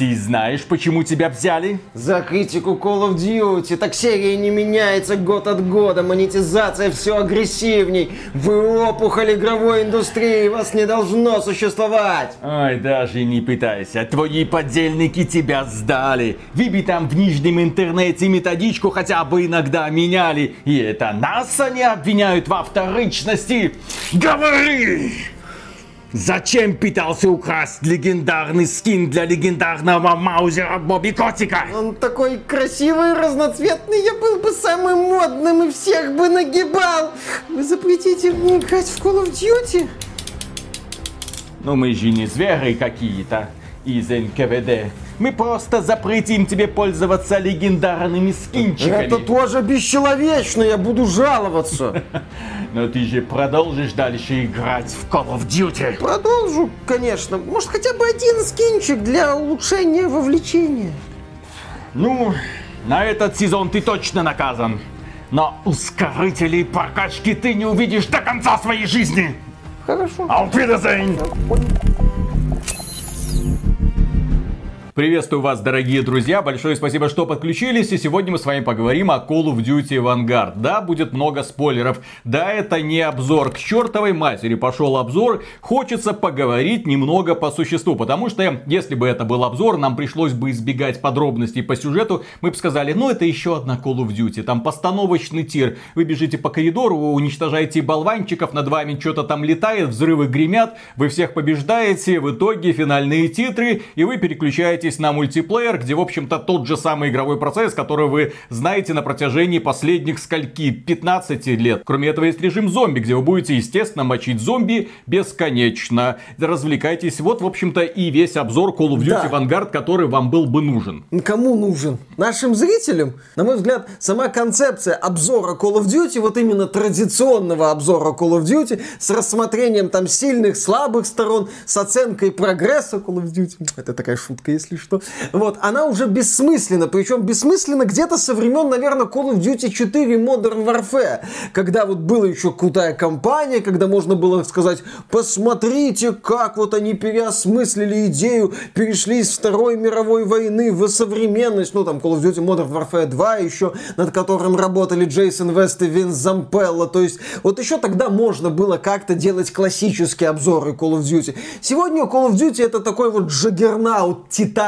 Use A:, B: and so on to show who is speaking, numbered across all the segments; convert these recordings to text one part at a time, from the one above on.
A: Ты знаешь, почему тебя взяли?
B: За критику Call of Duty. Так серия не меняется год от года. Монетизация все агрессивней. Вы опухоль игровой индустрии. Вас не должно существовать.
A: Ой, даже не пытайся. Твои подельники тебя сдали. Вы бы там в нижнем интернете методичку хотя бы иногда меняли. И это нас они обвиняют во вторичности. Говори! Зачем пытался украсть легендарный скин для легендарного маузера Бобби Котика?
B: Он такой красивый, разноцветный, я был бы самым модным и всех бы нагибал. Вы запретите мне играть в Call of Duty?
A: Ну мы же не звери какие-то из НКВД. Мы просто запретим тебе пользоваться легендарными скинчиками.
B: Это тоже бесчеловечно, я буду жаловаться.
A: Но ты же продолжишь дальше играть в Call of Duty.
B: Продолжу, конечно. Может, хотя бы один скинчик для улучшения вовлечения.
A: Ну, на этот сезон ты точно наказан. Но ускорителей прокачки ты не увидишь до конца своей жизни.
B: Хорошо.
A: Auf Wiedersehen! Приветствую вас, дорогие друзья. Большое спасибо, что подключились. И сегодня мы с вами поговорим о Call of Duty Vanguard. Да, будет много спойлеров. Да, это не обзор. К чертовой матери пошел обзор. Хочется поговорить немного по существу. Потому что, если бы это был обзор, нам пришлось бы избегать подробностей по сюжету. Мы бы сказали, ну это еще одна Call of Duty. Там постановочный тир. Вы бежите по коридору, вы уничтожаете болванчиков, над вами что-то там летает, взрывы гремят, вы всех побеждаете. В итоге финальные титры, и вы переключаетесь на мультиплеер, где, в общем-то, тот же самый игровой процесс, который вы знаете на протяжении последних скольки 15 лет. Кроме этого, есть режим зомби, где вы будете, естественно, мочить зомби бесконечно. Развлекайтесь. Вот, в общем-то, и весь обзор Call of Duty
B: Да.
A: Vanguard, который вам был бы нужен.
B: Кому нужен? Нашим зрителям? На мой взгляд, сама концепция обзора Call of Duty, вот именно традиционного обзора Call of Duty, с рассмотрением там сильных, слабых сторон, с оценкой прогресса Call of Duty, это такая шутка, если что, вот, она уже бессмысленна, причем бессмысленна где-то со времен, наверное, Call of Duty 4 Modern Warfare, когда вот была еще крутая кампания, когда можно было сказать, посмотрите, как вот они переосмыслили идею, перешли из Второй мировой войны в современность, ну там Call of Duty Modern Warfare 2 еще, над которым работали Джейсон Вест и Винс Зампелло, то есть вот еще тогда можно было как-то делать классические обзоры Call of Duty. Сегодня Call of Duty это такой вот джаггернаут, титан,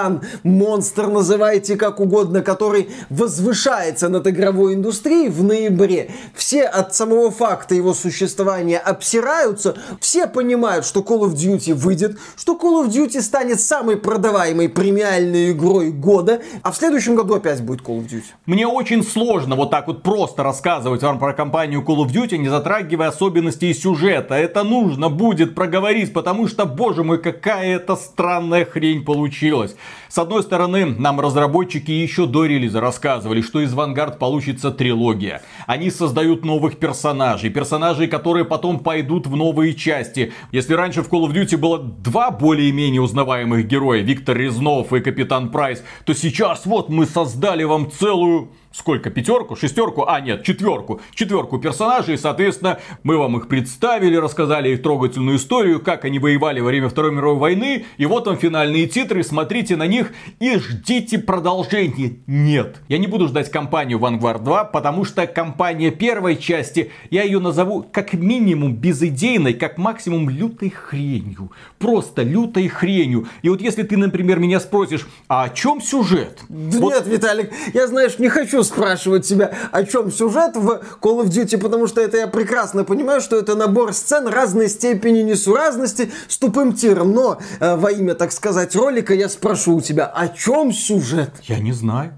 B: монстр, называйте как угодно, который возвышается над игровой индустрией в ноябре. Все от самого факта его существования обсираются, все понимают, что Call of Duty выйдет, что Call of Duty станет самой продаваемой премиальной игрой года, а в следующем году опять будет Call of Duty.
A: Мне очень сложно вот так вот просто рассказывать вам про компанию Call of Duty, не затрагивая особенностей сюжета. Это нужно будет проговорить, потому что, боже мой, какая это странная хрень получилась. С одной стороны, нам разработчики еще до релиза рассказывали, что из Vanguard получится трилогия. Они создают новых персонажей, персонажей, которые потом пойдут в новые части. Если раньше в Call of Duty было два более-менее узнаваемых героя, Виктор Резнов и Капитан Прайс, то сейчас вот мы создали вам целую сколько, пятерку, шестерку, а нет, четверку, четверку персонажей, соответственно, мы вам их представили, рассказали их трогательную историю, как они воевали во время Второй мировой войны, и вот вам финальные титры, смотрите на них и ждите продолжения. Нет, я не буду ждать кампанию Vanguard 2, потому что кампания первой части, я ее назову как минимум безыдейной, как максимум лютой хренью. Просто лютой хренью. И вот если ты, например, меня спросишь, а о чем сюжет?
B: Да
A: Вот
B: Нет, Виталик, я, знаешь, не хочу спрашивать тебя, о чем сюжет в Call of Duty, потому что это я прекрасно понимаю, что это набор сцен разной степени несуразности с тупым тиром. Но э, во имя, так сказать, ролика я спрошу у тебя, о чем сюжет?
A: Я не знаю.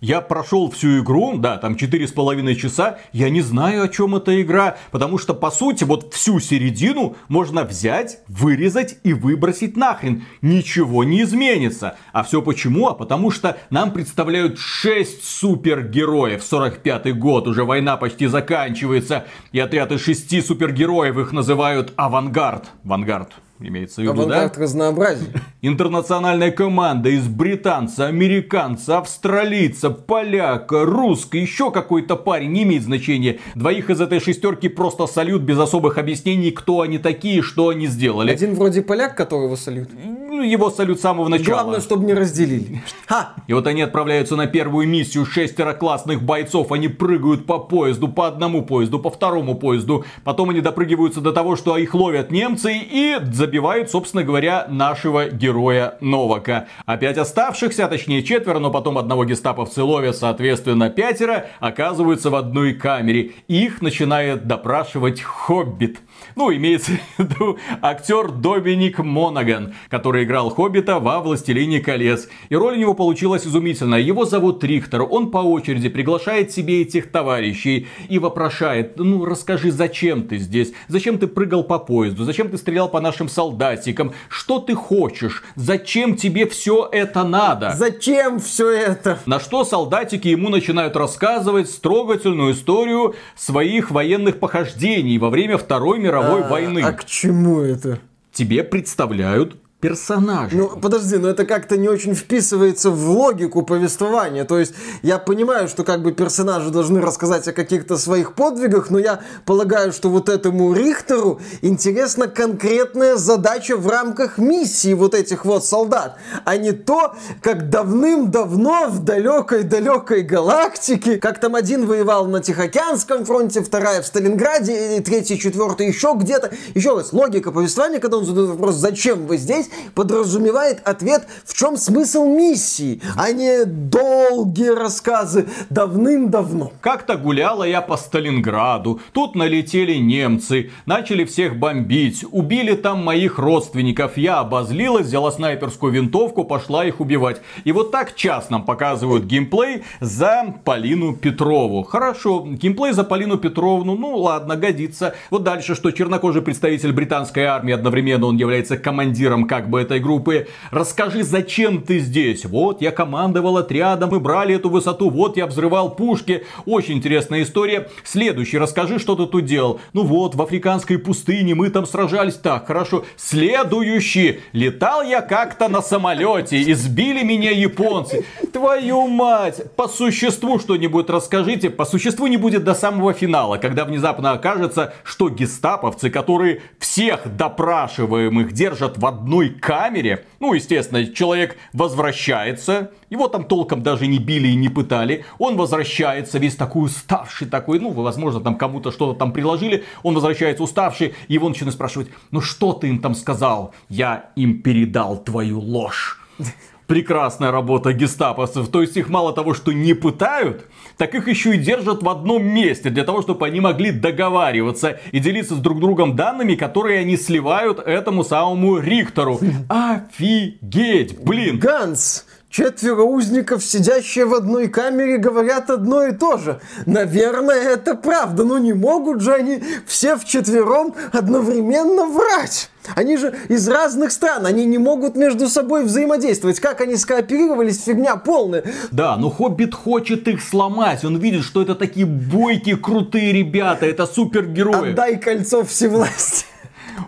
A: Я прошел всю игру, да, там четыре с половиной часа, я не знаю, о чем эта игра, потому что, по сути, вот всю середину можно взять, вырезать и выбросить нахрен. Ничего не изменится. А все почему? А потому что нам представляют 6 супергероев. 45-й год, уже война почти заканчивается, и отряд из шести супергероев их называют авангард. Авангард. Имеется в виду, да?
B: Авангард разнообразия.
A: Интернациональная команда из британца, американца, австралийца, поляка, руска, еще какой-то парень, не имеет значения. Двоих из этой шестерки просто салют без особых объяснений, кто они такие, что они сделали.
B: Один вроде поляк, которого салют.
A: Ну, его салют с самого начала.
B: Главное, чтобы не разделили.
A: Ха! И вот они отправляются на первую миссию. Шестеро классных бойцов. Они прыгают по поезду, по одному поезду, по второму поезду. Потом они допрыгиваются до того, что их ловят немцы и забивают, собственно говоря, нашего героя Новака. Опять оставшихся, а точнее четверо, но потом одного гестаповцы ловят, соответственно, пятеро, оказываются в одной камере. Их начинает допрашивать Хоббит. Ну, имеется в виду актер Доминик Монаган, который играл Хоббита во «Властелине колец». И роль у него получилась изумительная. Его зовут Рихтер. Он по очереди приглашает себе этих товарищей и вопрошает, ну, расскажи, зачем ты здесь? Зачем ты прыгал по поезду? Зачем ты стрелял по нашим солдатикам? Что ты хочешь? Зачем тебе все это надо?
B: Зачем все это?
A: На что солдатики ему начинают рассказывать строгательную историю своих военных похождений во время Второй мировой
B: А,
A: войны.
B: А к чему это?
A: Тебе представляют персонажа.
B: Ну, подожди, но это как-то не очень вписывается в логику повествования. То есть, я понимаю, что как бы персонажи должны рассказать о каких-то своих подвигах, но я полагаю, что вот этому Рихтеру интересна конкретная задача в рамках миссии вот этих вот солдат, а не то, как давным-давно в далекой-далекой галактике, как там один воевал на Тихоокеанском фронте, вторая в Сталинграде, и третья, четвертая еще где-то. Еще раз, логика повествования, когда он задает вопрос, зачем вы здесь, подразумевает ответ, в чем смысл миссии, а не долгие рассказы давным-давно.
A: Как-то гуляла я по Сталинграду, тут налетели немцы, начали всех бомбить, убили там моих родственников, я обозлилась, взяла снайперскую винтовку, пошла их убивать. И вот так час нам показывают геймплей за Полину Петрову. Хорошо, геймплей за Полину Петровну, ну ладно, годится. Вот дальше, что чернокожий представитель британской армии, одновременно он является командиром как бы этой группы. Расскажи, зачем ты здесь? Вот, я командовал отрядом, мы брали эту высоту, вот я взрывал пушки. Очень интересная история. Следующий, расскажи, что ты тут делал. Ну вот, в африканской пустыне мы там сражались. Так, хорошо. Следующий. Летал я как-то на самолете, и сбили меня японцы. Твою мать! По существу что-нибудь расскажите. По существу не будет до самого финала, когда внезапно окажется, что гестаповцы, которые всех допрашиваемых держат в одной камере, ну, естественно, человек возвращается, его там толком даже не били и не пытали, он возвращается весь такой уставший, такой, ну, возможно, там кому-то что-то там приложили, он возвращается уставший, и его начинают спрашивать, ну, что ты им там сказал? Я им передал твою ложь прекрасная работа гестаповцев. То есть их мало того, что не пытают, так их еще и держат в одном месте, для того, чтобы они могли договариваться и делиться с друг другом данными, которые они сливают этому самому Рихтеру. Офигеть, блин.
B: Ганс, Четверо узников, сидящие в одной камере, говорят одно и то же. Наверное, это правда, но не могут же они все вчетвером одновременно врать. Они же из разных стран, они не могут между собой взаимодействовать. Как они скооперировались, фигня полная.
A: Да, но Хоббит хочет их сломать. Он видит, что это такие бойкие, крутые ребята, это супергерои.
B: Отдай кольцо всевластия.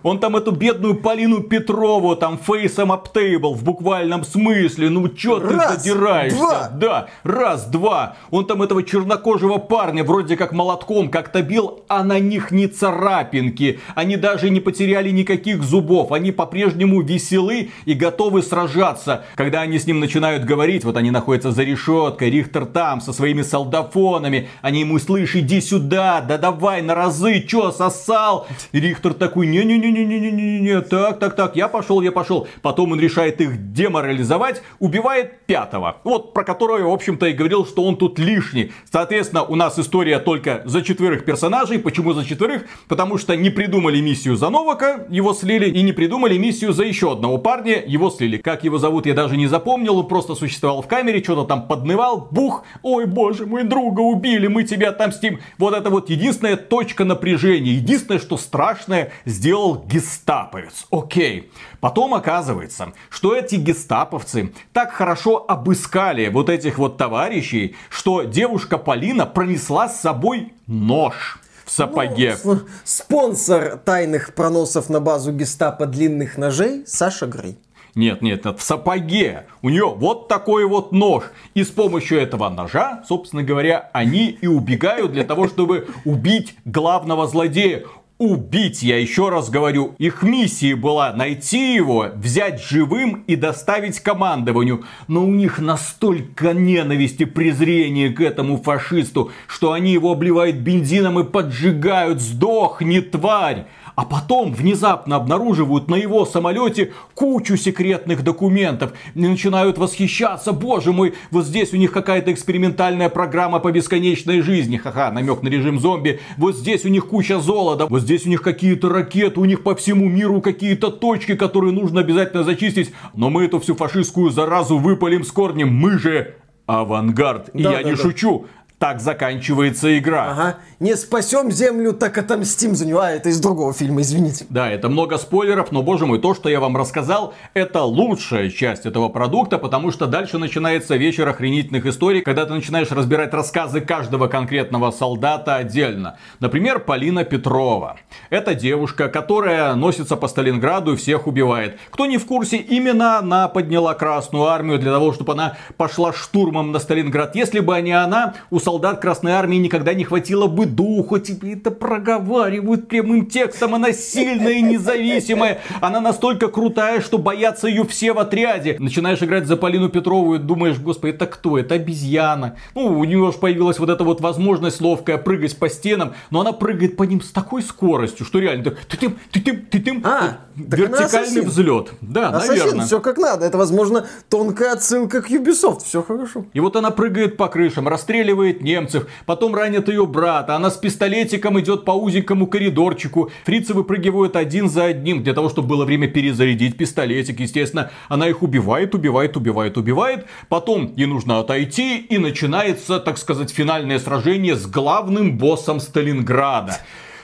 A: Он там эту бедную Полину Петрову там фейсом аптейбл в буквальном смысле. Ну чё ты
B: Раз,
A: задираешься?
B: два.
A: Да, раз, два. Он там этого чернокожего парня вроде как молотком как-то бил, а на них не царапинки. Они даже не потеряли никаких зубов. Они по-прежнему веселы и готовы сражаться. Когда они с ним начинают говорить, вот они находятся за решеткой, Рихтер там со своими солдафонами. Они ему слышь, иди сюда, да давай на разы, чё, сосал? И Рихтер такой, не-не-не-не-не-не-не, так, так, так, я пошел, я пошел. Потом он решает их деморализовать, убивает пятого. Вот про которого, в общем-то, и говорил, что он тут лишний. Соответственно, у нас история только за четверых персонажей. Почему за четверых? Потому что не придумали миссию за Новака, его слили, и не придумали миссию за еще одного парня, его слили. Как его зовут, я даже не запомнил, он просто существовал в камере, что-то там поднывал, бух, ой, боже мой, друга убили, мы тебя отомстим. Вот это вот единственная точка напряжения, единственное, что страшное сделал гестаповец. Окей. Потом оказывается, что эти гестаповцы так хорошо обыскали вот этих вот товарищей, что девушка Полина пронесла с собой нож в сапоге.
B: Ну, спонсор тайных проносов на базу гестапо длинных ножей Саша Грей.
A: Нет, нет, нет, в сапоге. У нее вот такой вот нож. И с помощью этого ножа, собственно говоря, они и убегают для того, чтобы убить главного злодея. Убить. Я еще раз говорю, их миссией была найти его, взять живым и доставить командованию. Но у них настолько ненависть и презрение к этому фашисту, что они его обливают бензином и поджигают. Сдохни, тварь! А потом внезапно обнаруживают на его самолете кучу секретных документов и начинают восхищаться, боже мой, вот здесь у них какая-то экспериментальная программа по бесконечной жизни, ха-ха, намек на режим зомби, вот здесь у них куча золота, вот здесь у них какие-то ракеты, у них по всему миру какие-то точки, которые нужно обязательно зачистить, но мы эту всю фашистскую заразу выпалим с корнем, мы же авангард. И я да, не да. шучу. Так заканчивается игра.
B: Ага. Не спасем землю, так отомстим за нее. А, это из другого фильма, извините.
A: Да, это много спойлеров, но, боже мой, то, что я вам рассказал, это лучшая часть этого продукта, потому что дальше начинается вечер охренительных историй, когда ты начинаешь разбирать рассказы каждого конкретного солдата отдельно. Например, Полина Петрова. Это девушка, которая носится по Сталинграду и всех убивает. Кто не в курсе, именно она подняла Красную Армию для того, чтобы она пошла штурмом на Сталинград. Если бы не она, у солдат Красной Армии никогда не хватило бы духу. Тебе это проговаривают прямым текстом. Она сильная и независимая. Она настолько крутая, что боятся ее все в отряде. Начинаешь играть за Полину Петрову и думаешь, господи, это кто? Это обезьяна. Ну, у нее же появилась вот эта вот возможность ловкая прыгать по стенам. Но она прыгает по ним с такой скоростью, что реально ты ты ты ты ты ты
B: а,
A: вертикальный взлет. Да,
B: ассасин,
A: наверное.
B: все как надо. Это, возможно, тонкая отсылка к Ubisoft. Все хорошо.
A: И вот она прыгает по крышам, расстреливает убивает немцев, потом ранит ее брата, она с пистолетиком идет по узенькому коридорчику, фрицы выпрыгивают один за одним, для того, чтобы было время перезарядить пистолетик, естественно, она их убивает, убивает, убивает, убивает, потом ей нужно отойти, и начинается, так сказать, финальное сражение с главным боссом Сталинграда.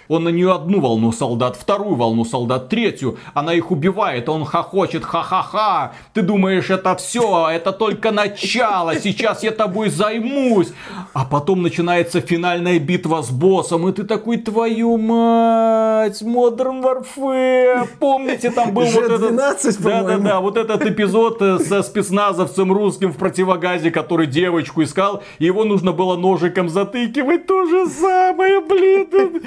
A: Он на нее одну волну солдат, вторую волну солдат, третью. Она их убивает, он хохочет, ха-ха-ха. Ты думаешь, это все, это только начало, сейчас я тобой займусь. А потом начинается финальная битва с боссом, и ты такой, твою мать, Modern Warfare. Помните, там был вот этот... Да-да-да, вот этот эпизод э, со спецназовцем русским в противогазе, который девочку искал, и его нужно было ножиком затыкивать. То же самое, блин.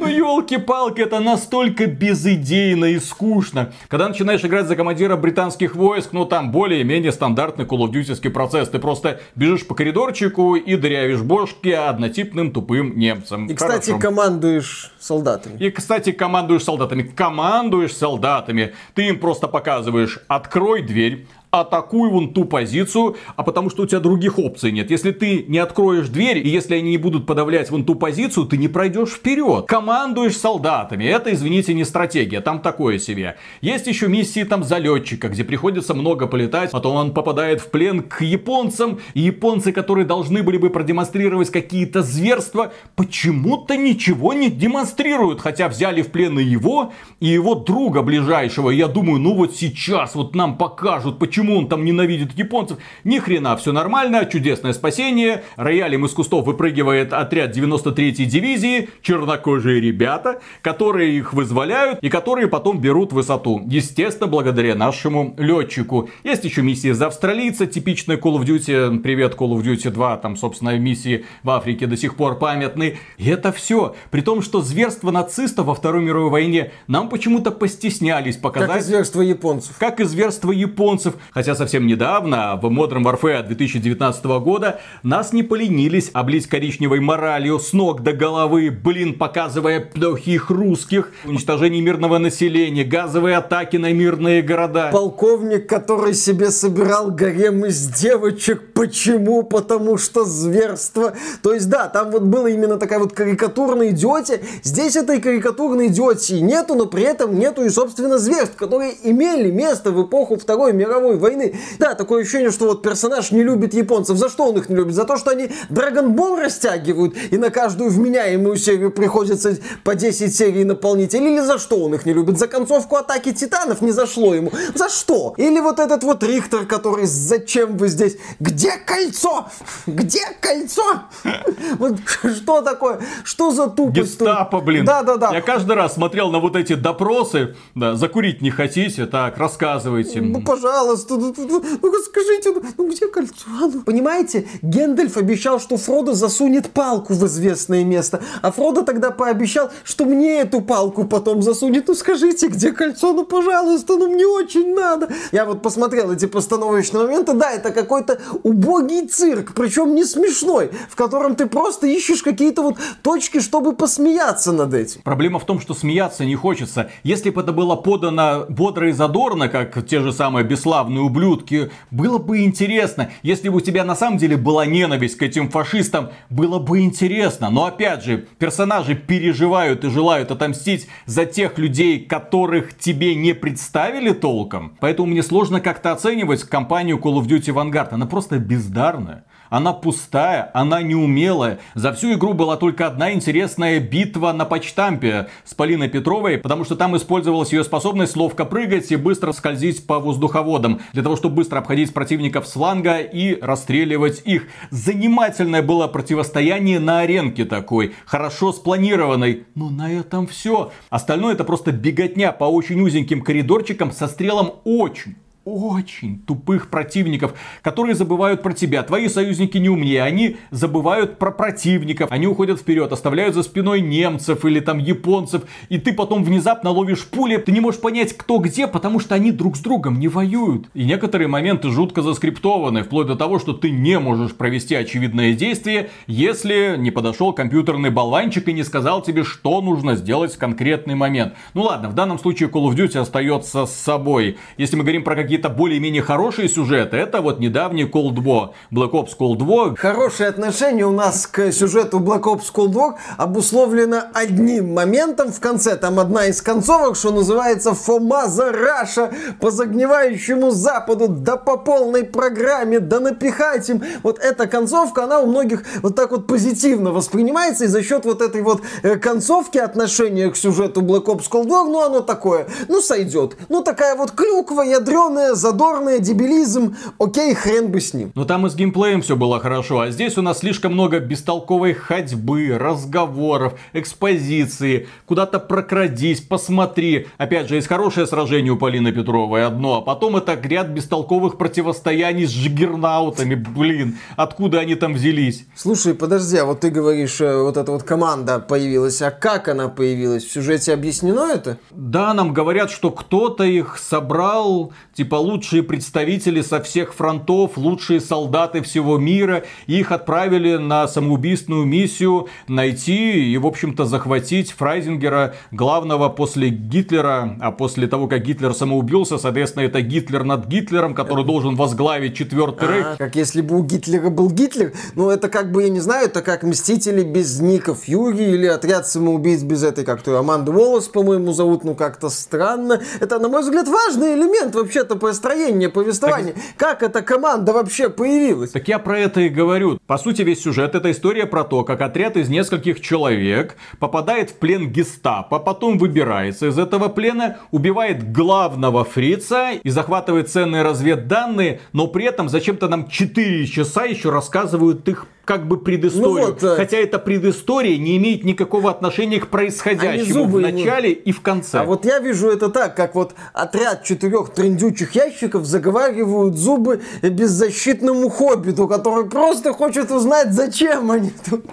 A: Ну, елки-палки, это настолько безыдейно и скучно. Когда начинаешь играть за командира британских войск, ну, там более-менее стандартный Call of Duty процесс. Ты просто бежишь по коридорчику и дырявишь бошки однотипным тупым немцам.
B: И, кстати, Хорошо. командуешь солдатами.
A: И, кстати, командуешь солдатами. Командуешь солдатами. Ты им просто показываешь, открой дверь, атакуй вон ту позицию, а потому что у тебя других опций нет. Если ты не откроешь дверь, и если они не будут подавлять вон ту позицию, ты не пройдешь вперед. Командуешь солдатами. Это, извините, не стратегия, там такое себе. Есть еще миссии там залетчика, где приходится много полетать, потом он попадает в плен к японцам, и японцы, которые должны были бы продемонстрировать какие-то зверства, почему-то ничего не демонстрируют, хотя взяли в плен и его, и его друга ближайшего. Я думаю, ну вот сейчас вот нам покажут, почему почему он там ненавидит японцев. Ни хрена, все нормально, чудесное спасение. Роялем из кустов выпрыгивает отряд 93-й дивизии, чернокожие ребята, которые их вызволяют и которые потом берут высоту. Естественно, благодаря нашему летчику. Есть еще миссии за австралийца, типичная Call of Duty, привет Call of Duty 2, там, собственно, миссии в Африке до сих пор памятны. И это все. При том, что зверство нацистов во Второй мировой войне нам почему-то постеснялись показать. Как
B: и зверство японцев.
A: Как и зверство японцев. Хотя совсем недавно, в Modern Warfare 2019 года, нас не поленились облить коричневой моралью с ног до головы, блин, показывая плохих русских, уничтожение мирного населения, газовые атаки на мирные города.
B: Полковник, который себе собирал гарем из девочек. Почему? Потому что зверство. То есть, да, там вот была именно такая вот карикатурная идиотия. Здесь этой карикатурной идиотии нету, но при этом нету и, собственно, зверств, которые имели место в эпоху Второй мировой войны. Да, такое ощущение, что вот персонаж не любит японцев. За что он их не любит? За то, что они Ball растягивают, и на каждую вменяемую серию приходится по 10 серий наполнителей. Или за что он их не любит? За концовку Атаки Титанов не зашло ему. За что? Или вот этот вот Рихтер, который «Зачем вы здесь? Где кольцо? Где кольцо?» Вот что такое? Что за тупость?
A: Гестапо, блин.
B: Да, да, да.
A: Я каждый раз смотрел на вот эти допросы. Да, закурить не хотите? Так, рассказывайте.
B: Ну, пожалуйста пожалуйста, ну, ну, ну скажите, ну, ну где кольцо? Ну, понимаете, Гендальф обещал, что Фродо засунет палку в известное место, а Фродо тогда пообещал, что мне эту палку потом засунет. Ну скажите, где кольцо? Ну пожалуйста, ну мне очень надо. Я вот посмотрел эти постановочные моменты, да, это какой-то убогий цирк, причем не смешной, в котором ты просто ищешь какие-то вот точки, чтобы посмеяться над этим.
A: Проблема в том, что смеяться не хочется. Если бы это было подано бодро и задорно, как те же самые бесславные ублюдки, было бы интересно. Если бы у тебя на самом деле была ненависть к этим фашистам, было бы интересно. Но опять же, персонажи переживают и желают отомстить за тех людей, которых тебе не представили толком. Поэтому мне сложно как-то оценивать компанию Call of Duty Vanguard. Она просто бездарная. Она пустая, она неумелая. За всю игру была только одна интересная битва на почтампе с Полиной Петровой, потому что там использовалась ее способность ловко прыгать и быстро скользить по воздуховодам, для того, чтобы быстро обходить противников с фланга и расстреливать их. Занимательное было противостояние на аренке такой, хорошо спланированной. Но на этом все. Остальное это просто беготня по очень узеньким коридорчикам со стрелом очень очень тупых противников, которые забывают про тебя. Твои союзники не умнее, они забывают про противников. Они уходят вперед, оставляют за спиной немцев или там японцев. И ты потом внезапно ловишь пули. Ты не можешь понять, кто где, потому что они друг с другом не воюют. И некоторые моменты жутко заскриптованы, вплоть до того, что ты не можешь провести очевидное действие, если не подошел компьютерный болванчик и не сказал тебе, что нужно сделать в конкретный момент. Ну ладно, в данном случае Call of Duty остается с собой. Если мы говорим про какие какие-то более-менее хорошие сюжеты, это вот недавний Cold War, Black Ops Cold War.
B: Хорошее отношение у нас к сюжету Black Ops Cold War обусловлено одним моментом в конце. Там одна из концовок, что называется Фома за Раша по загнивающему западу, да по полной программе, да напихать им. Вот эта концовка, она у многих вот так вот позитивно воспринимается, и за счет вот этой вот э, концовки отношения к сюжету Black Ops Cold War, ну оно такое, ну сойдет. Ну такая вот клюква ядреная Забавное, задорное, дебилизм, окей, хрен бы с ним.
A: Но там и с геймплеем все было хорошо, а здесь у нас слишком много бестолковой ходьбы, разговоров, экспозиции, куда-то прокрадись, посмотри. Опять же, есть хорошее сражение у Полины Петровой, одно, а потом это ряд бестолковых противостояний с джиггернаутами, блин, откуда они там взялись?
B: Слушай, подожди, а вот ты говоришь, э, вот эта вот команда появилась, а как она появилась? В сюжете объяснено это?
A: Да, нам говорят, что кто-то их собрал, типа лучшие представители со всех фронтов, лучшие солдаты всего мира. Их отправили на самоубийственную миссию найти и, в общем-то, захватить Фрайзингера, главного после Гитлера. А после того, как Гитлер самоубился, соответственно, это Гитлер над Гитлером, который должен возглавить четвертый а, рейх.
B: Как если бы у Гитлера был Гитлер. Ну, это как бы, я не знаю, это как Мстители без Ника Фьюри или Отряд самоубийц без этой, как-то Аманды Волос, по-моему, зовут, ну, как-то странно. Это, на мой взгляд, важный элемент вообще это построение повествования. Так... Как эта команда вообще появилась?
A: Так я про это и говорю. По сути, весь сюжет это история про то, как отряд из нескольких человек попадает в плен гестапо, потом выбирается из этого плена, убивает главного фрица и захватывает ценные разведданные, но при этом зачем-то нам 4 часа еще рассказывают их как бы предысторию. Ну вот, Хотя эта предыстория не имеет никакого отношения к происходящему в начале и в конце.
B: А вот я вижу это так, как вот отряд четырех трендючих ящиков заговаривают зубы беззащитному хоббиту, который просто хочет узнать, зачем они тут.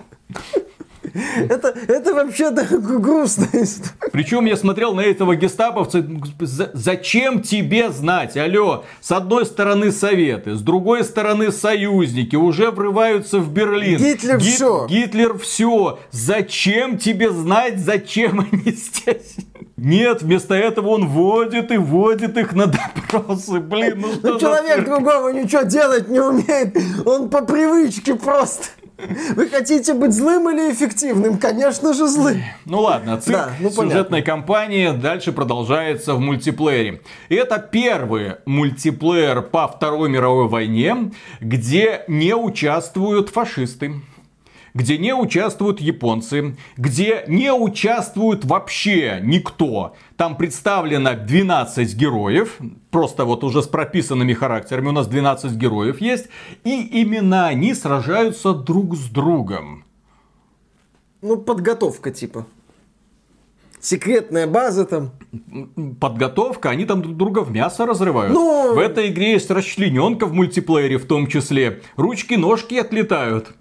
B: Это, это вообще грустно.
A: Причем я смотрел на этого гестаповца. Зачем тебе знать? Алло, с одной стороны советы, с другой стороны союзники уже врываются в Берлин.
B: Гитлер Гит, все.
A: Гитлер все. Зачем тебе знать, зачем они здесь? Нет, вместо этого он водит и водит их на допросы. Блин, ну что
B: ну, человек другого ничего делать не умеет. Он по привычке просто. Вы хотите быть злым или эффективным? Конечно же злым.
A: Ну ладно, цирк да, ну, сюжетной кампании дальше продолжается в мультиплеере. И это первый мультиплеер по Второй мировой войне, где не участвуют фашисты где не участвуют японцы, где не участвует вообще никто. Там представлено 12 героев, просто вот уже с прописанными характерами. У нас 12 героев есть. И именно они сражаются друг с другом.
B: Ну, подготовка типа. секретная база там.
A: Подготовка, они там друг друга в мясо разрывают.
B: Ну-
A: В этой игре есть расчлененка в мультиплеере в том числе. Ручки, ножки отлетают.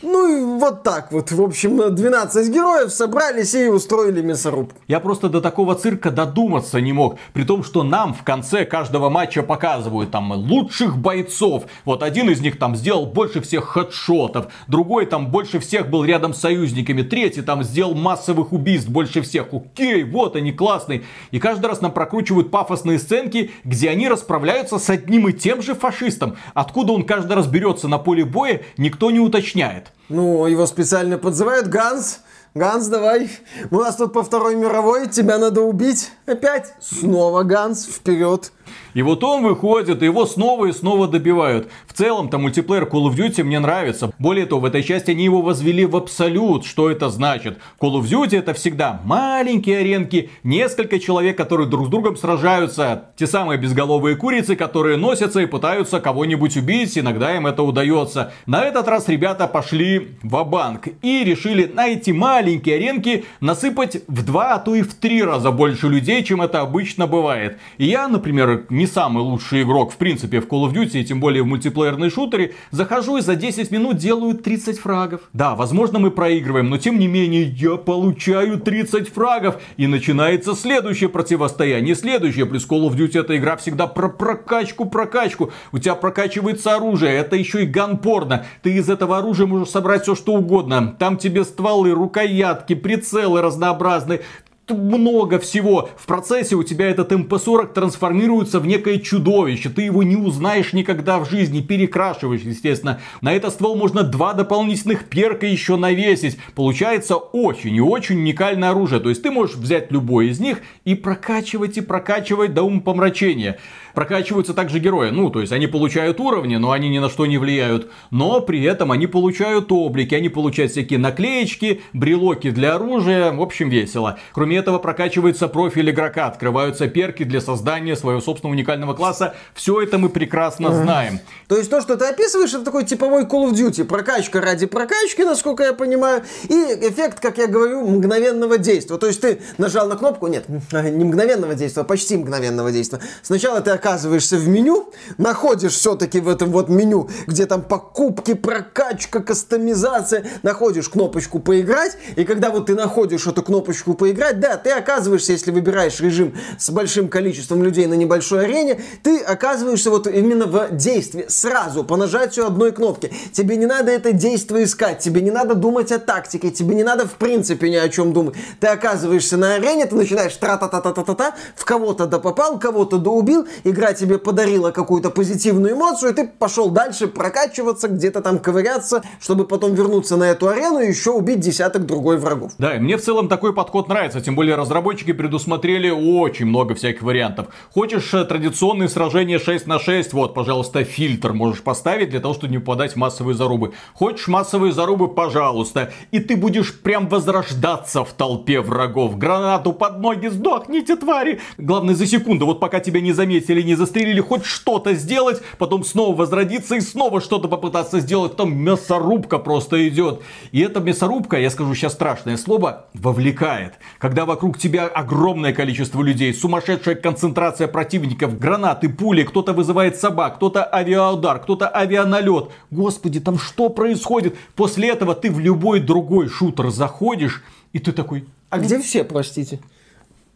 B: Ну и вот так вот. В общем, 12 героев собрались и устроили мясорубку.
A: Я просто до такого цирка додуматься не мог. При том, что нам в конце каждого матча показывают там лучших бойцов. Вот один из них там сделал больше всех хедшотов. Другой там больше всех был рядом с союзниками. Третий там сделал массовых убийств больше всех. Окей, вот они классные. И каждый раз нам прокручивают пафосные сценки, где они расправляются с одним и тем же фашистом. Откуда он каждый раз берется на поле боя, никто не уточняет.
B: Ну, его специально подзывают. Ганс, Ганс, давай. У нас тут по Второй мировой, тебя надо убить. Опять. Снова Ганс, вперед.
A: И вот он выходит, его снова и снова добивают. В целом-то мультиплеер Call of Duty мне нравится. Более того, в этой части они его возвели в абсолют. Что это значит? Call of Duty это всегда маленькие аренки, несколько человек, которые друг с другом сражаются. Те самые безголовые курицы, которые носятся и пытаются кого-нибудь убить. Иногда им это удается. На этот раз ребята пошли в банк и решили на эти маленькие аренки насыпать в два, а то и в три раза больше людей, чем это обычно бывает. И я, например, не самый лучший игрок в принципе в Call of Duty, и тем более в мультиплеерной шутере, захожу и за 10 минут делаю 30 фрагов. Да, возможно мы проигрываем, но тем не менее я получаю 30 фрагов. И начинается следующее противостояние. Следующее, плюс Call of Duty эта игра всегда про прокачку, прокачку. У тебя прокачивается оружие, это еще и ганпорно. Ты из этого оружия можешь собрать все что угодно. Там тебе стволы, рукоятки, прицелы разнообразные много всего. В процессе у тебя этот МП-40 трансформируется в некое чудовище. Ты его не узнаешь никогда в жизни. Перекрашиваешь, естественно. На этот ствол можно два дополнительных перка еще навесить. Получается очень и очень уникальное оружие. То есть ты можешь взять любой из них и прокачивать и прокачивать до умопомрачения. Прокачиваются также герои. Ну, то есть они получают уровни, но они ни на что не влияют. Но при этом они получают облики, они получают всякие наклеечки, брелоки для оружия. В общем, весело. Кроме этого, прокачивается профиль игрока, открываются перки для создания своего собственного уникального класса. Все это мы прекрасно знаем.
B: То есть то, что ты описываешь, это такой типовой Call of Duty. Прокачка ради прокачки, насколько я понимаю. И эффект, как я говорю, мгновенного действия. То есть ты нажал на кнопку, нет, не мгновенного действия, а почти мгновенного действия. Сначала ты оказываешься в меню, находишь все-таки в этом вот меню, где там покупки, прокачка, кастомизация, находишь кнопочку поиграть, и когда вот ты находишь эту кнопочку поиграть, да, ты оказываешься, если выбираешь режим с большим количеством людей на небольшой арене, ты оказываешься вот именно в действии, сразу, по нажатию одной кнопки. Тебе не надо это действие искать, тебе не надо думать о тактике, тебе не надо в принципе ни о чем думать. Ты оказываешься на арене, ты начинаешь тра-та-та-та-та-та, в кого-то да попал, кого-то да убил, игра тебе подарила какую-то позитивную эмоцию, и ты пошел дальше прокачиваться, где-то там ковыряться, чтобы потом вернуться на эту арену и еще убить десяток другой врагов.
A: Да, и мне в целом такой подход нравится, тем более разработчики предусмотрели очень много всяких вариантов. Хочешь э, традиционные сражения 6 на 6, вот, пожалуйста, фильтр можешь поставить для того, чтобы не попадать в массовые зарубы. Хочешь массовые зарубы, пожалуйста. И ты будешь прям возрождаться в толпе врагов. Гранату под ноги, сдохните, твари! Главное, за секунду, вот пока тебя не заметили, не застрелили, хоть что-то сделать, потом снова возродиться и снова что-то попытаться сделать. Там мясорубка просто идет. И эта мясорубка, я скажу сейчас страшное слово, вовлекает. Когда вокруг тебя огромное количество людей, сумасшедшая концентрация противников, гранаты, пули, кто-то вызывает собак, кто-то авиаудар, кто-то авианалет. Господи, там что происходит? После этого ты в любой другой шутер заходишь, и ты такой,
B: А где все, простите?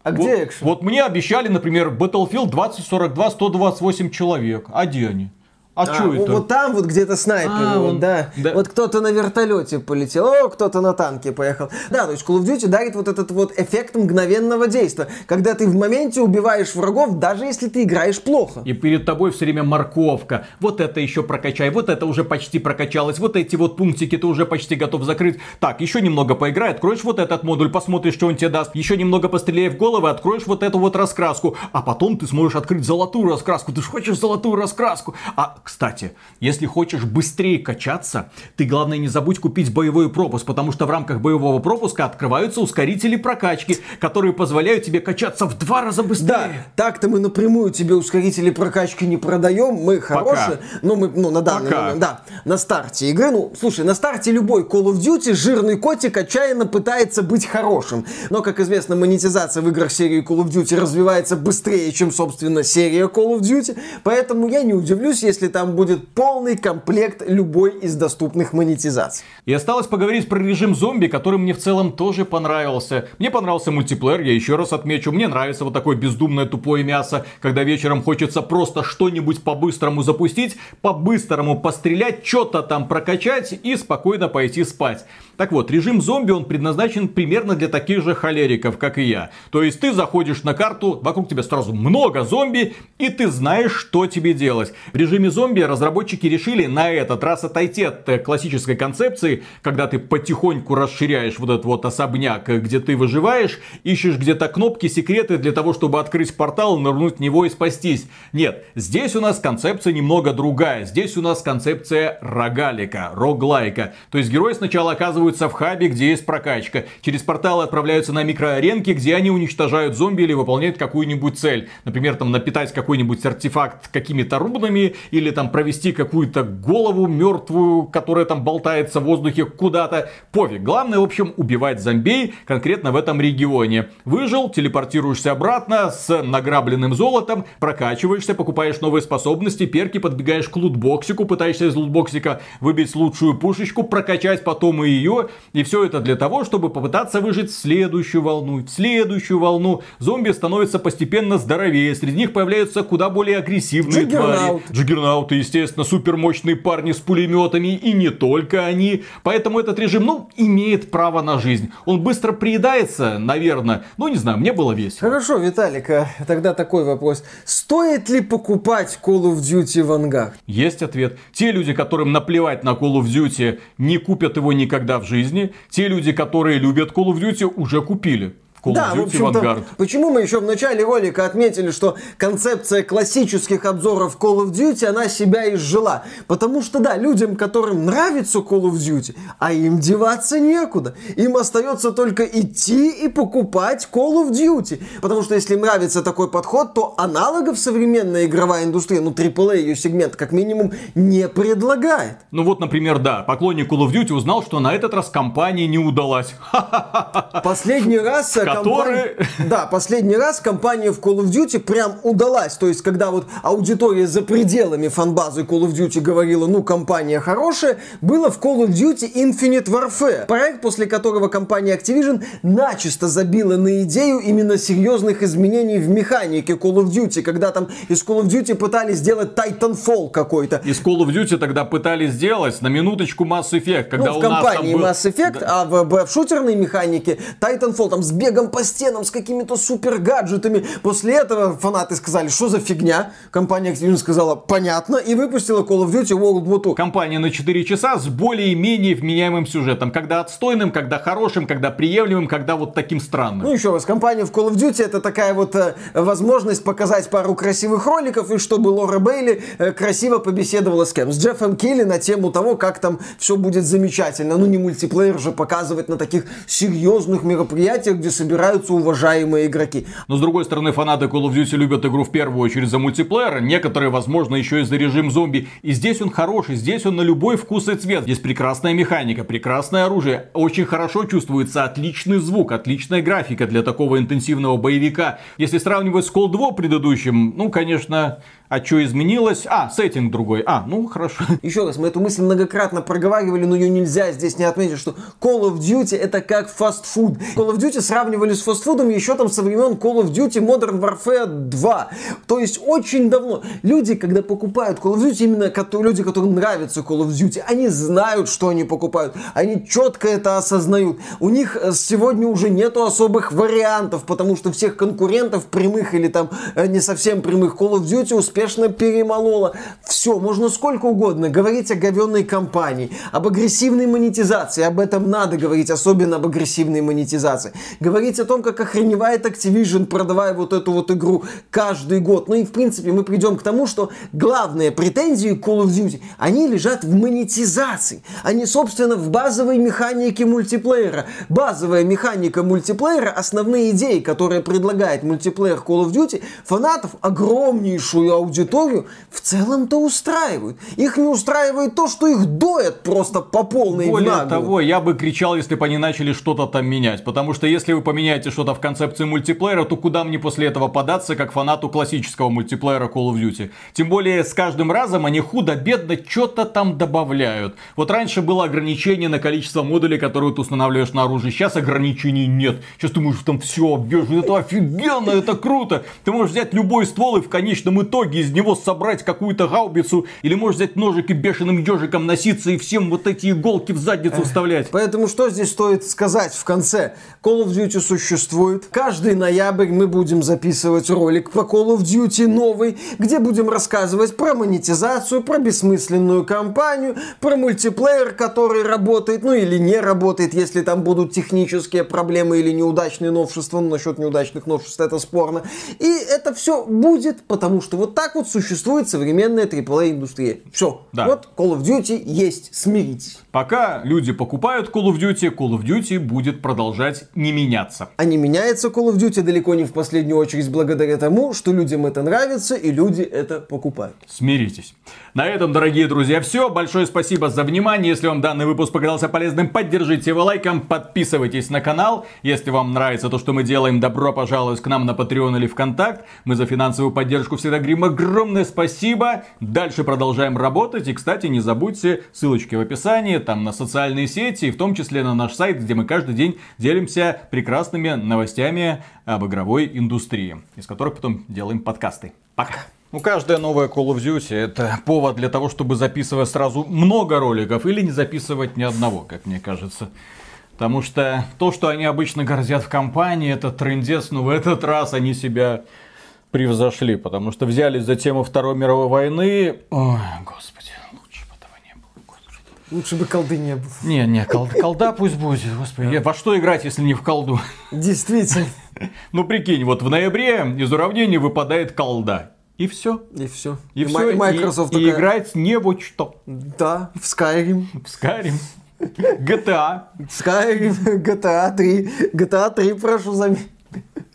B: А
A: вот,
B: где экшен?
A: вот мне обещали, например, Battlefield 2042 128 человек. А где они? А,
B: А,
A: что это?
B: Вот там вот где-то снайперы,
A: А,
B: вот,
A: он-
B: да.
A: да.
B: Вот кто-то на вертолете полетел, о, кто-то на танке поехал. Да, то есть Call of Duty дарит вот этот вот эффект мгновенного действия, когда ты в моменте убиваешь врагов, даже если ты играешь плохо.
A: И перед тобой все время морковка. Вот это еще прокачай, вот это уже почти прокачалось, вот эти вот пунктики ты уже почти готов закрыть. Так, еще немного поиграй, откроешь вот этот модуль, посмотришь, что он тебе даст. Еще немного постреляй в голову, откроешь вот эту вот раскраску. А потом ты сможешь открыть золотую раскраску. Ты же хочешь золотую раскраску. А кстати, если хочешь быстрее качаться, ты главное не забудь купить боевой пропуск, потому что в рамках боевого пропуска открываются ускорители прокачки, которые позволяют тебе качаться в два раза быстрее.
B: Да, так-то мы напрямую тебе ускорители прокачки не продаем, мы хорошие, но мы, ну, на данный
A: Пока.
B: момент, да, на старте игры, ну, слушай, на старте любой Call of Duty жирный котик отчаянно пытается быть хорошим, но, как известно, монетизация в играх серии Call of Duty развивается быстрее, чем, собственно, серия Call of Duty, поэтому я не удивлюсь, если там будет полный комплект любой из доступных монетизаций.
A: И осталось поговорить про режим зомби, который мне в целом тоже понравился. Мне понравился мультиплеер, я еще раз отмечу. Мне нравится вот такое бездумное тупое мясо, когда вечером хочется просто что-нибудь по-быстрому запустить, по-быстрому пострелять, что-то там прокачать и спокойно пойти спать. Так вот, режим зомби, он предназначен примерно для таких же холериков, как и я. То есть ты заходишь на карту, вокруг тебя сразу много зомби, и ты знаешь, что тебе делать. В режиме зомби разработчики решили на этот раз отойти от э, классической концепции, когда ты потихоньку расширяешь вот этот вот особняк, э, где ты выживаешь, ищешь где-то кнопки, секреты для того, чтобы открыть портал, нырнуть в него и спастись. Нет, здесь у нас концепция немного другая. Здесь у нас концепция рогалика, роглайка. То есть герои сначала оказываются в хабе, где есть прокачка. Через порталы отправляются на микроаренки, где они уничтожают зомби или выполняют какую-нибудь цель. Например, там напитать какой-нибудь артефакт какими-то рунами, или там провести какую-то голову мертвую, которая там болтается в воздухе куда-то. Пофиг. Главное, в общем, убивать зомбей конкретно в этом регионе. Выжил, телепортируешься обратно с награбленным золотом, прокачиваешься, покупаешь новые способности, перки, подбегаешь к лутбоксику, пытаешься из лутбоксика выбить лучшую пушечку, прокачать потом и ее, и все это для того, чтобы попытаться выжить в следующую волну, в следующую волну. Зомби становятся постепенно здоровее, среди них появляются куда более агрессивные
B: Джиггернаут.
A: твари. Джиггернауты, естественно, супермощные парни с пулеметами, и не только они. Поэтому этот режим, ну, имеет право на жизнь. Он быстро приедается, наверное. Ну, не знаю, мне было весело.
B: Хорошо, Виталик, а тогда такой вопрос. Стоит ли покупать Call of Duty Vanguard?
A: Есть ответ. Те люди, которым наплевать на Call of Duty, не купят его никогда в жизни. Те люди, которые любят Call of Duty, уже купили. Call
B: да,
A: of
B: в
A: Duty
B: общем-то,
A: Vanguard.
B: почему мы еще в начале ролика отметили, что концепция классических обзоров Call of Duty, она себя изжила. Потому что, да, людям, которым нравится Call of Duty, а им деваться некуда. Им остается только идти и покупать Call of Duty. Потому что если им нравится такой подход, то аналогов современная игровая индустрия, ну, AAA ее сегмент, как минимум, не предлагает.
A: Ну вот, например, да, поклонник Call of Duty узнал, что на этот раз компания не удалась.
B: Последний раз э,
A: Которые-
B: компания- Да, последний раз компания в Call of Duty прям удалась. То есть, когда вот аудитория за пределами фанбазы Call of Duty говорила, ну, компания хорошая, было в Call of Duty Infinite Warfare. Проект, после которого компания Activision начисто забила на идею именно серьезных изменений в механике Call of Duty, когда там из Call of Duty пытались сделать Titanfall какой-то.
A: Из Call of Duty тогда пытались сделать на минуточку Mass Effect, когда
B: ну, в
A: у нас там
B: компании
A: был-
B: Mass Effect, а в, в- в шутерной механике Titanfall там с бегом по стенам, с какими-то супер гаджетами. После этого фанаты сказали, что за фигня. Компания Activision сказала, понятно, и выпустила Call of Duty World War II.
A: Компания на 4 часа с более-менее вменяемым сюжетом. Когда отстойным, когда хорошим, когда приемлемым, когда вот таким странным.
B: Ну, еще раз, компания в Call of Duty это такая вот э, возможность показать пару красивых роликов, и чтобы Лора Бейли э, красиво побеседовала с кем? С Джеффом Килли на тему того, как там все будет замечательно. Ну, не мультиплеер же показывать на таких серьезных мероприятиях, где собираются уважаемые игроки.
A: Но с другой стороны, фанаты Call of Duty любят игру в первую очередь за мультиплеер, некоторые, возможно, еще и за режим зомби. И здесь он хороший, здесь он на любой вкус и цвет. Здесь прекрасная механика, прекрасное оружие, очень хорошо чувствуется отличный звук, отличная графика для такого интенсивного боевика. Если сравнивать с Call 2 предыдущим, ну, конечно, а что изменилось? А, сеттинг другой. А, ну, хорошо.
B: Еще раз, мы эту мысль многократно проговаривали, но ее нельзя здесь не отметить, что Call of Duty это как фастфуд. Call of Duty сравнивали с фастфудом еще там со времен Call of Duty Modern Warfare 2. То есть очень давно. Люди, когда покупают Call of Duty, именно люди, которым нравится Call of Duty, они знают, что они покупают. Они четко это осознают. У них э, сегодня уже нету особых вариантов, потому что всех конкурентов прямых или там э, не совсем прямых Call of Duty успешно перемолола. Все, можно сколько угодно говорить о говенной компании, об агрессивной монетизации, об этом надо говорить, особенно об агрессивной монетизации. Говорить о том, как охреневает Activision, продавая вот эту вот игру каждый год. Ну и в принципе мы придем к тому, что главные претензии Call of Duty, они лежат в монетизации, они, собственно, в базовой механике мультиплеера. Базовая механика мультиплеера, основные идеи, которые предлагает мультиплеер Call of Duty, фанатов огромнейшую аудиторию в целом-то устраивают. Их не устраивает то, что их доят просто по полной
A: Более того, я бы кричал, если бы они начали что-то там менять. Потому что если вы поменяете что-то в концепции мультиплеера, то куда мне после этого податься, как фанату классического мультиплеера Call of Duty? Тем более, с каждым разом они худо-бедно что-то там добавляют. Вот раньше было ограничение на количество модулей, которые ты устанавливаешь на оружие. Сейчас ограничений нет. Сейчас ты можешь там все объезжать. Это офигенно, это круто. Ты можешь взять любой ствол и в конечном итоге из него собрать какую-то гаубицу. Или можешь взять ножик и бешеным ежиком носиться и всем вот эти иголки в задницу вставлять.
B: Поэтому что здесь стоит сказать в конце? Call of Duty существует. Каждый ноябрь мы будем записывать ролик по Call of Duty новый, где будем рассказывать про монетизацию, про бессмысленную кампанию, про мультиплеер, который работает, ну или не работает, если там будут технические проблемы или неудачные новшества. Ну, насчет неудачных новшеств это спорно. И это все будет, потому что вот так вот существует современная AAA индустрия. Все.
A: Да.
B: Вот Call of Duty есть. Смиритесь.
A: Пока люди покупают Call of Duty, Call of Duty будет продолжать не меняться.
B: А не меняется Call of Duty далеко не в последнюю очередь благодаря тому, что людям это нравится и люди это покупают.
A: Смиритесь. На этом, дорогие друзья, все. Большое спасибо за внимание. Если вам данный выпуск показался полезным, поддержите его лайком, подписывайтесь на канал. Если вам нравится то, что мы делаем, добро пожаловать к нам на Patreon или ВКонтакт. Мы за финансовую поддержку всегда говорим огромное спасибо. Дальше продолжаем работать. И, кстати, не забудьте ссылочки в описании, там на социальные сети, и в том числе на наш сайт, где мы каждый день делимся прекрасными новостями об игровой индустрии, из которых потом делаем подкасты. Пока! Ну, каждая новая Call of Duty это повод для того, чтобы записывать сразу много роликов или не записывать ни одного, как мне кажется. Потому что то, что они обычно гордят в компании, это трендец, но в этот раз они себя превзошли, потому что взялись за тему Второй мировой войны. Ой, господи, лучше бы этого не было. Господи.
B: Лучше бы колды не было.
A: Не, не, кол- колда пусть будет, господи. Я- Во что играть, если не в колду?
B: Действительно.
A: Ну прикинь, вот в ноябре из уравнения выпадает колда. И все.
B: И все.
A: И, все.
B: Microsoft
A: и, и
B: такая,
A: играть не вот что.
B: Да, в Skyrim.
A: В Skyrim. GTA.
B: Skyrim, GTA 3. GTA 3, прошу заметить.